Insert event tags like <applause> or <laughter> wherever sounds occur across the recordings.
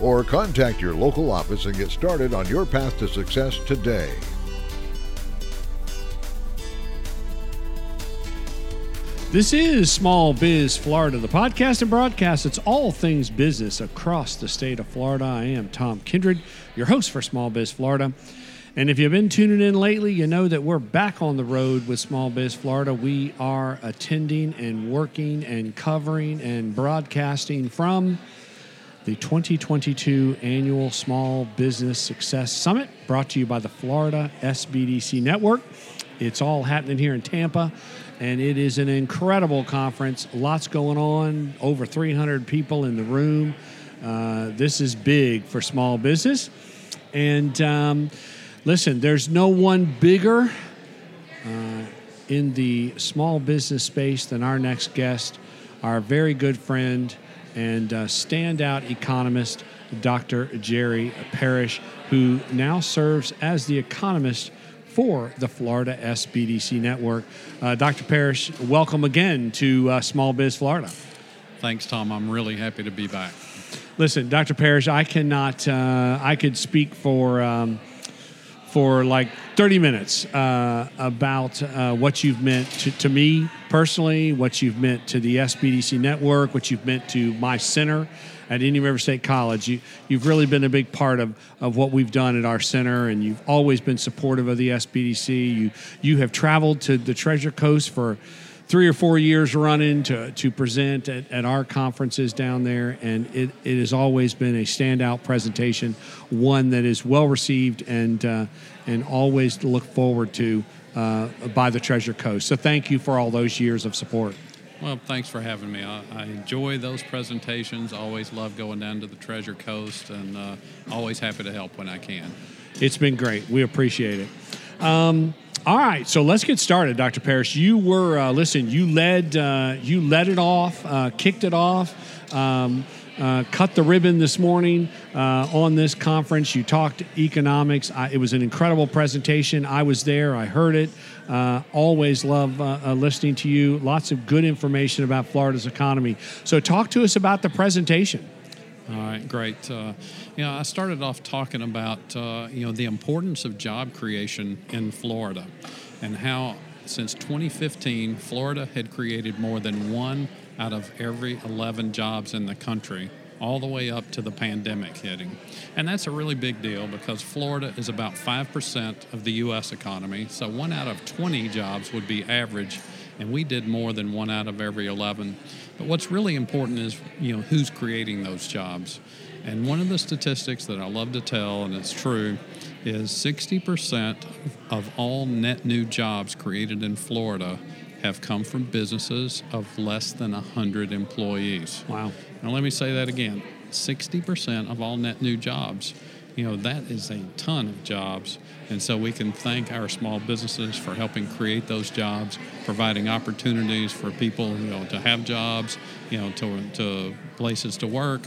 or contact your local office and get started on your path to success today. This is Small Biz Florida, the podcast and broadcast. It's all things business across the state of Florida. I am Tom Kindred, your host for Small Biz Florida. And if you've been tuning in lately, you know that we're back on the road with Small Biz Florida. We are attending and working and covering and broadcasting from the 2022 Annual Small Business Success Summit, brought to you by the Florida SBDC Network. It's all happening here in Tampa, and it is an incredible conference. Lots going on, over 300 people in the room. Uh, this is big for small business. And um, listen, there's no one bigger uh, in the small business space than our next guest, our very good friend and uh, standout economist, Dr. Jerry Parrish, who now serves as the economist for the Florida SBDC Network. Uh, Dr. Parrish, welcome again to uh, Small Biz Florida. Thanks, Tom. I'm really happy to be back. Listen, Dr. Parrish, I cannot, uh, I could speak for. Um, for like 30 minutes uh, about uh, what you've meant to, to, me personally, what you've meant to the SBDC network, what you've meant to my center at Indian River State College. You, you've really been a big part of, of what we've done at our center, and you've always been supportive of the SBDC. You, you have traveled to the Treasure Coast for three or four years running to, to present at, at our conferences down there, and it, it has always been a standout presentation, one that is well received and uh, and always to look forward to uh, by the Treasure Coast. So thank you for all those years of support. Well, thanks for having me. I, I enjoy those presentations. Always love going down to the Treasure Coast, and uh, always happy to help when I can. It's been great. We appreciate it. Um, all right, so let's get started, Dr. Parrish. You were uh, listen. You led. Uh, you led it off. Uh, kicked it off. Um, uh, cut the ribbon this morning uh, on this conference. You talked economics. I, it was an incredible presentation. I was there. I heard it. Uh, always love listening to you. Lots of good information about Florida's economy. So, talk to us about the presentation. All right, great. Uh, you know, I started off talking about uh, you know the importance of job creation in Florida, and how since 2015 Florida had created more than one out of every 11 jobs in the country, all the way up to the pandemic hitting, and that's a really big deal because Florida is about five percent of the U.S. economy, so one out of 20 jobs would be average, and we did more than one out of every 11. But what's really important is, you know, who's creating those jobs. And one of the statistics that I love to tell, and it's true, is 60% of all net new jobs created in Florida have come from businesses of less than 100 employees. Wow. Now, let me say that again 60% of all net new jobs. You know, that is a ton of jobs. And so we can thank our small businesses for helping create those jobs, providing opportunities for people, you know, to have jobs, you know, to, to places to work,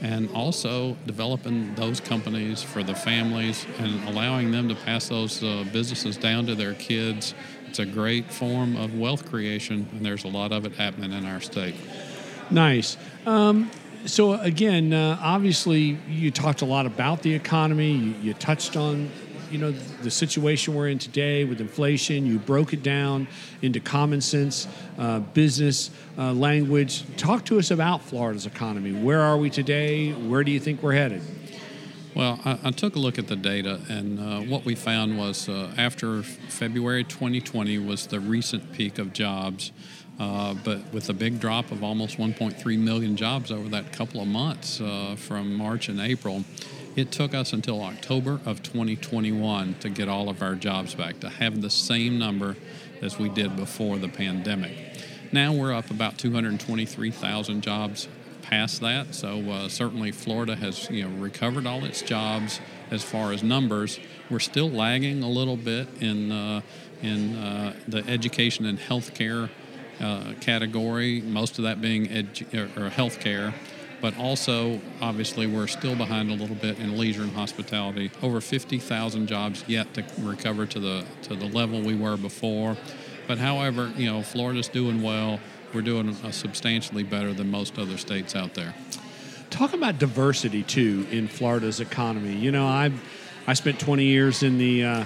and also developing those companies for the families and allowing them to pass those uh, businesses down to their kids. It's a great form of wealth creation, and there's a lot of it happening in our state. Nice. Um, so again, uh, obviously, you talked a lot about the economy. You, you, touched on, you know, the situation we're in today with inflation. You broke it down into common sense uh, business uh, language. Talk to us about Florida's economy. Where are we today? Where do you think we're headed? Well, I, I took a look at the data, and uh, what we found was uh, after February 2020 was the recent peak of jobs. Uh, but with a big drop of almost 1.3 million jobs over that couple of months uh, from March and April, it took us until October of 2021 to get all of our jobs back, to have the same number as we did before the pandemic. Now we're up about 223,000 jobs past that, so uh, certainly Florida has you know recovered all its jobs as far as numbers. We're still lagging a little bit in uh, in uh, the education and healthcare uh, category. Most of that being edu- or, or healthcare but also obviously we're still behind a little bit in leisure and hospitality. Over 50,000 jobs yet to recover to the to the level we were before. But however, you know, Florida's doing well. We're doing uh, substantially better than most other states out there. Talk about diversity too in Florida's economy. You know, I I spent 20 years in the uh,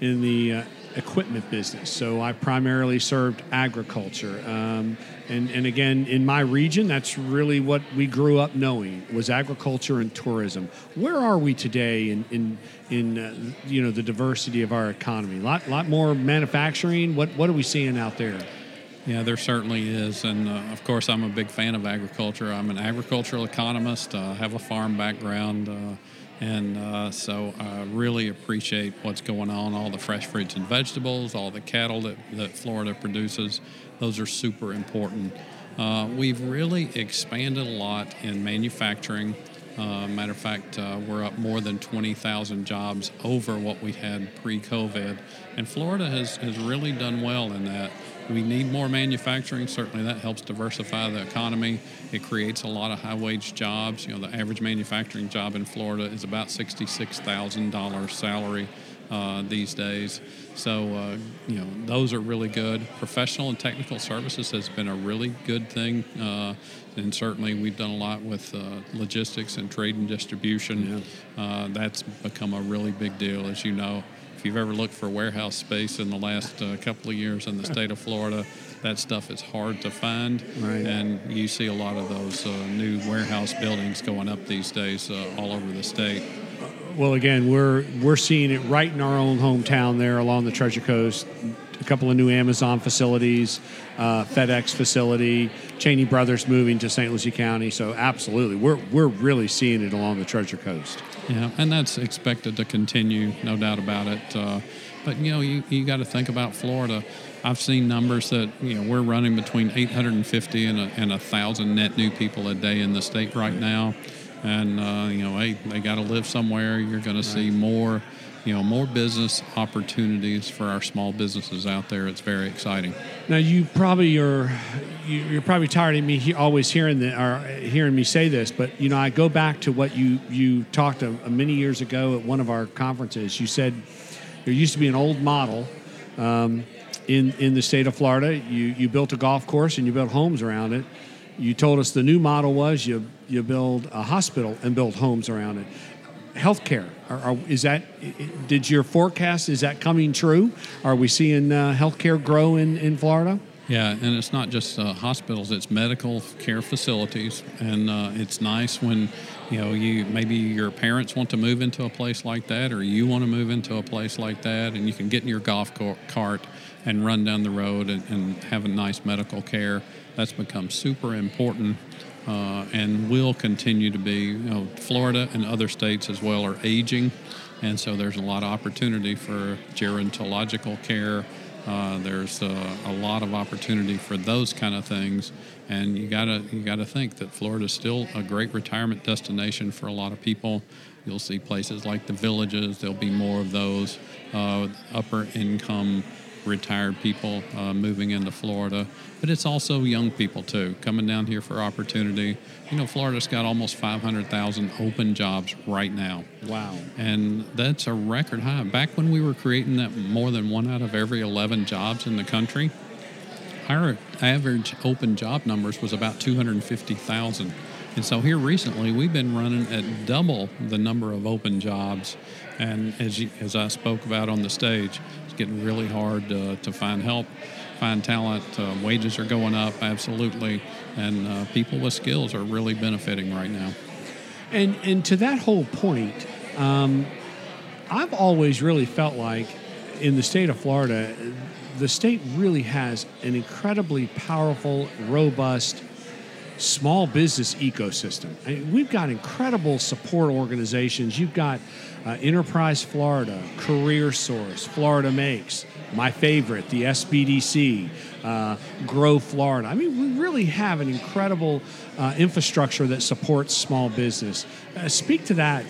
in the uh, equipment business, so I primarily served agriculture. Um, and, and again, in my region, that's really what we grew up knowing was agriculture and tourism. Where are we today in in, in uh, you know the diversity of our economy? A lot lot more manufacturing. What what are we seeing out there? Yeah, there certainly is. And uh, of course, I'm a big fan of agriculture. I'm an agricultural economist, uh, have a farm background. Uh, and uh, so I really appreciate what's going on, all the fresh fruits and vegetables, all the cattle that, that Florida produces. Those are super important. Uh, we've really expanded a lot in manufacturing. Uh, matter of fact, we're up more than 20,000 jobs over what we had pre COVID. And Florida has, has really done well in that. We need more manufacturing. Certainly, that helps diversify the economy. It creates a lot of high wage jobs. You know, the average manufacturing job in Florida is about $66,000 salary uh, these days. So, uh, you know, those are really good. Professional and technical services has been a really good thing. Uh, and certainly we've done a lot with uh, logistics and trade and distribution. Yeah. Uh, that's become a really big deal, as you know. If you've ever looked for warehouse space in the last uh, couple of years in the state of Florida, that stuff is hard to find. Right. And you see a lot of those new warehouse buildings going up these days all over the state well, again, we're we're seeing it right in our own hometown there along the Treasure Coast. A couple of new Amazon facilities, uh, FedEx facility, Cheney Brothers moving to St. Lucie County. So absolutely, we're we're really seeing it along the Treasure Coast. Yeah, and that's expected to continue, no doubt about it. Uh, but you know, you, you got to think about Florida. I've seen numbers that you know we're running between 850 and a, and a thousand net new people a day in the state right now and uh, you know, hey, they got to live somewhere. You're going right. to see more, you know, more business opportunities for our small businesses out there. It's very exciting. Now, you probably are, you're probably tired of me he, always hearing the, or hearing me say this, but you know, I go back to what you you talked a, a many years ago at one of our conferences. You said there used to be an old model. Um, in, in the state of Florida, you, you built a golf course and you built homes around it you told us the new model was you you build a hospital and build homes around it. Healthcare are, are, is that? Did your forecast is that coming true? Are we seeing uh, healthcare grow in in Florida? Yeah, and it's not just uh, hospitals; it's medical care facilities, and uh, it's nice when you know you maybe your parents want to move into a place like that, or you want to move into a place like that, and you can get in your golf cart and run down the road and, and have a nice medical care that's become super important uh, and will continue to be. You know, Florida and other states as well are aging, and so there's a lot of opportunity for gerontological care. Uh, there's uh, a lot of opportunity for those kind of things, and you gotta you gotta think that Florida is still a great retirement destination for a lot of people. You'll see places like the villages. There'll be more of those uh, upper income retired people uh, moving into Florida, but it's also young people too coming down here for opportunity. You know, Florida's got almost 500,000 open jobs right now. Wow. And that's a record high. Back when we were creating that more than one out of every 11 jobs in the country, our average open job numbers was about 250,000. And so here recently, we've been running at double the number of open jobs. And as, you, as I spoke about on the stage, it's getting really hard uh, to find help, find talent. Uh, wages are going up, absolutely, and uh, people with skills are really benefiting right now. And and to that whole point, um, I've always really felt like in the state of Florida, the state really has an incredibly powerful, robust small business ecosystem. I mean, we've got incredible support organizations. You've got uh, Enterprise Florida, Career Source, Florida Makes, my favorite, the SBDC, uh, Grow Florida. I mean, we really have an incredible uh, infrastructure that supports small business. Uh, speak to that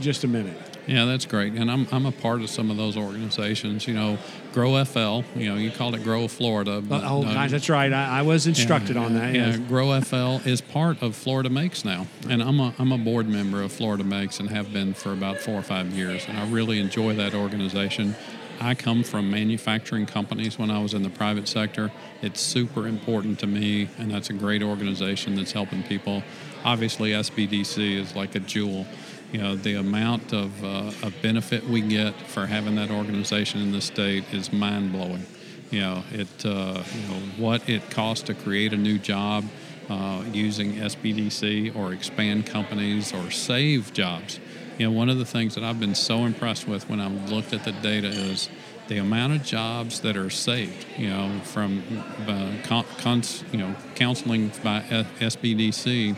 just a minute. Yeah, that's great. And I'm, I'm a part of some of those organizations. You know, Grow FL, you know, you called it Grow Florida. But, oh, uh, that's right. I, I was instructed yeah, on that. Yeah, yes. Grow FL is part of Florida Makes now. And I'm a, I'm a board member of Florida Makes and have been for about four or five years. And I really enjoy that organization. I come from manufacturing companies when I was in the private sector. It's super important to me, and that's a great organization that's helping people. Obviously, SBDC is like a jewel you know the amount of, uh, benefit we get for having that organization in the state is mind blowing. You know it uh, you know what it costs to create a new job uh, using SBDC or expand companies or save jobs. You know one of the things that I've been so impressed with when I've looked at the data is the amount of jobs that are saved. You know from uh, con- cons- you know counseling by SBDC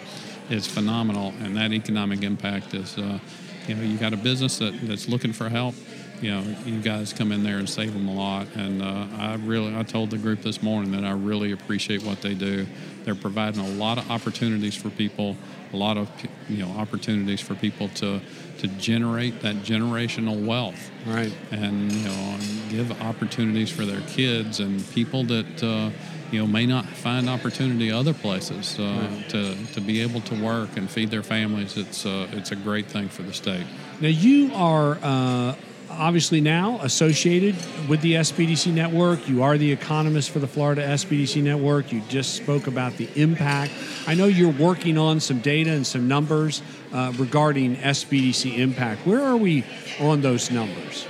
is phenomenal, and that economic impact is, uh, you know, you got a business that, that's looking for help. You know, you guys come in there and save them a lot, and uh, I really, I told the group this morning that I really appreciate what they do. They're providing a lot of opportunities for people, a lot of you know opportunities for people to to generate that generational wealth, right? And you know, give opportunities for their kids and people that. Uh, you know may not find opportunity other places uh, right. to, to be able to work and feed their families. It's uh, it's a great thing for the state. Now you are. Obviously, now associated with the SBDC network. You are the economist for the Florida SBDC network. You just spoke about the impact. I know you're working on some data and some numbers uh, regarding SBDC impact. Where are we on those numbers?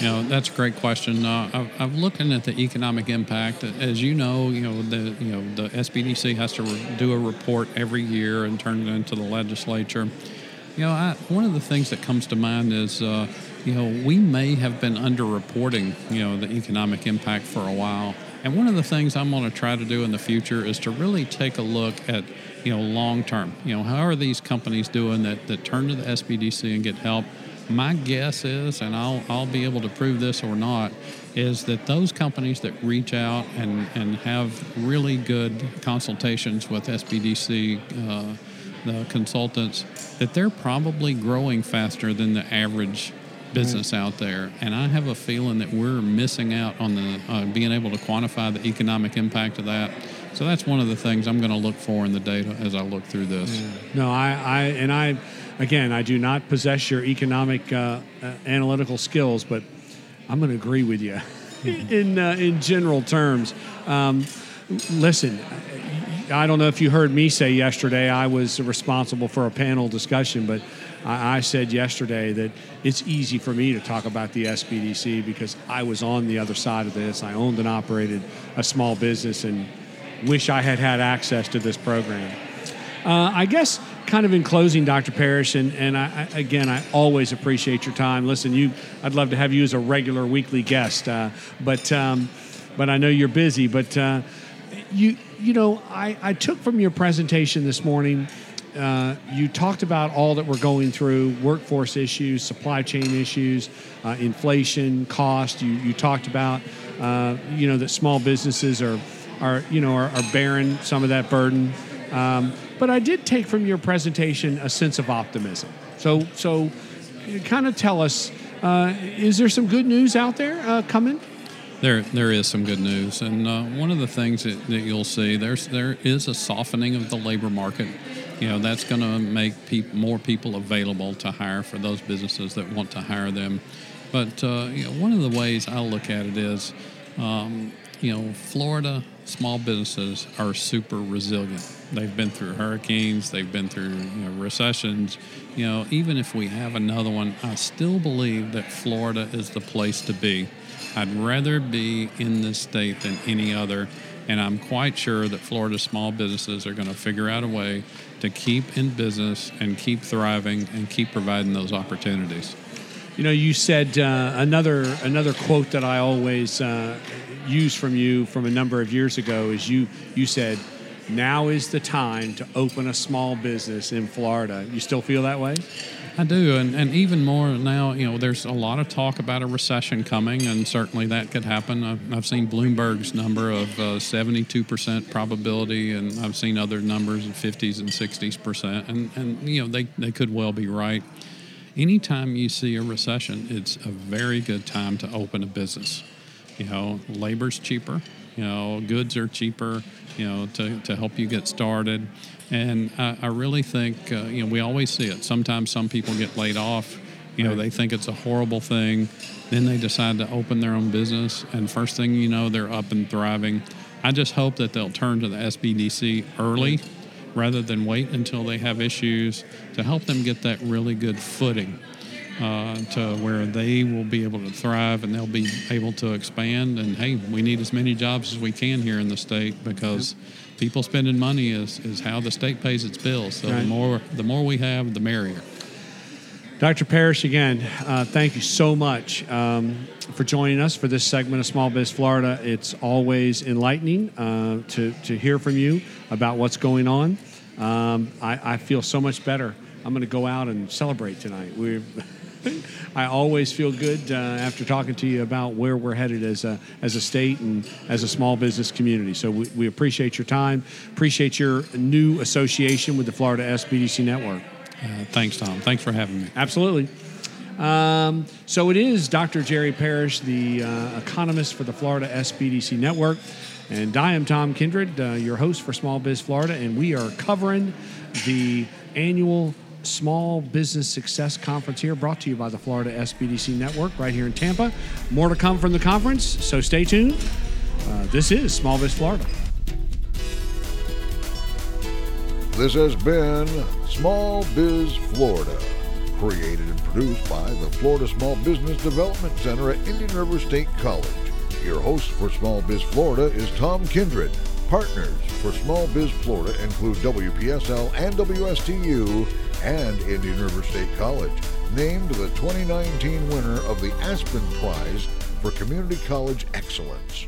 You know, that's a great question. Uh, i am looking at the economic impact. As you know, you know the you know the SBDC has to re- do a report every year and turn it into the legislature. You know, I, one of the things that comes to mind is, uh, you know, we may have been underreporting, you know, the economic impact for a while. And one of the things I'm going to try to do in the future is to really take a look at, you know, long term. You know, how are these companies doing that that turn to the SBDC and get help? my guess is, and I'll, I'll be able to prove this or not, is that those companies that reach out and, and have really good consultations with SBDC, uh, the consultants, that they're probably growing faster than the average business out there. And I have a feeling that we're missing out on the uh, being able to quantify the economic impact of that. So that's one of the things I'm going to look for in the data as I look through this. Yeah. No, I, I and I again, I do not possess your economic uh, uh, analytical skills, but I'm going to agree with you <laughs> in uh, in general terms. Um, listen, I don't know if you heard me say yesterday. I was responsible for a panel discussion, but I, I said yesterday that it's easy for me to talk about the SBDC because I was on the other side of this. I owned and operated a small business and wish I had had access to this program. Uh, I guess kind of in closing, Dr. Parrish, and, and I, again, I always appreciate your time. Listen, you, I'd love to have you as a regular weekly guest, uh, but um, but I know you're busy. But uh, you you know, I, I took from your presentation this morning. Uh, you talked about all that we're going through workforce issues, supply chain issues, uh, inflation, cost. You, you talked about, uh, you know, that small businesses are, are you know, are, are bearing some of that burden. Um, but I did take from your presentation a sense of optimism. So, so kind of tell us, uh, is there some good news out there uh, coming? There, there is some good news, and uh, one of the things that, that, you'll see there's there is a softening of the labor market. You know that's going to make more people available to hire for those businesses that want to hire them. But uh, you know, one of the ways I look at it is, um, you know, Florida small businesses are super resilient. They've been through hurricanes, they've been through you know, recessions. You know, even if we have another one, I still believe that Florida is the place to be. I'd rather be in this state than any other, and I'm quite sure that Florida small businesses are going to figure out a way to keep in business and keep thriving and keep providing those opportunities. You know, you said uh, another another quote that I always uh, use from you from a number of years ago is you you said now is the time to open a small business in Florida. You still feel that way? I do, and, and even more now. You know, there's a lot of talk about a recession coming, and certainly that could happen. I've, I've seen Bloomberg's number of uh, 72% probability, and I've seen other numbers of 50s and 60s percent, and and you know they they could well be right. anytime you see a recession, it's a very good time to open a business. You know, labor's cheaper. You know, goods are cheaper. You know, to, to help you get started. And I, I really think, uh, you know, we always see it. Sometimes some people get laid off. You know, Right. they think it's a horrible thing. Then they decide to open their own business, and first thing you know, they're up and thriving. I just hope that they'll turn to the SBDC early rather than wait until they have issues to help them get that really good footing uh, to where they will be able to thrive and they'll be able to expand. And hey, we need as many jobs as we can here in the state because people spending money is, is how the state pays its bills. So the more the more we have, the merrier. Dr. Parrish, again, uh, thank you so much um, for joining us for this segment of Small Biz Florida. It's always enlightening uh, to, to hear from you about what's going on. Um, I, I feel so much better. I'm going to go out and celebrate tonight. we <laughs> <laughs> I always feel good uh, after talking to you about where we're headed as a, as a state and as a small business community. So we, we appreciate your time, appreciate your new association with the Florida SBDC Network. Uh, thanks, Tom. Thanks for having me. Absolutely. Um, so it is Dr. Jerry Parrish, the uh, economist for the Florida SBDC Network. And I am Tom Kindred, uh, your host for Small Biz Florida, and we are covering the annual Small Business Success Conference here, brought to you by the Florida SBDC Network right here in Tampa. More to come from the conference, so stay tuned. Uh, this is Small Biz Florida. This has been Small Biz Florida, created and produced by the Florida Small Business Development Center at Indian River State College. Your host for Small Biz Florida is Tom Kindred. Partners for Small Biz Florida include WPSL and WSTU and Indian River State College, named the 2019 winner of the Aspen Prize for Community College Excellence.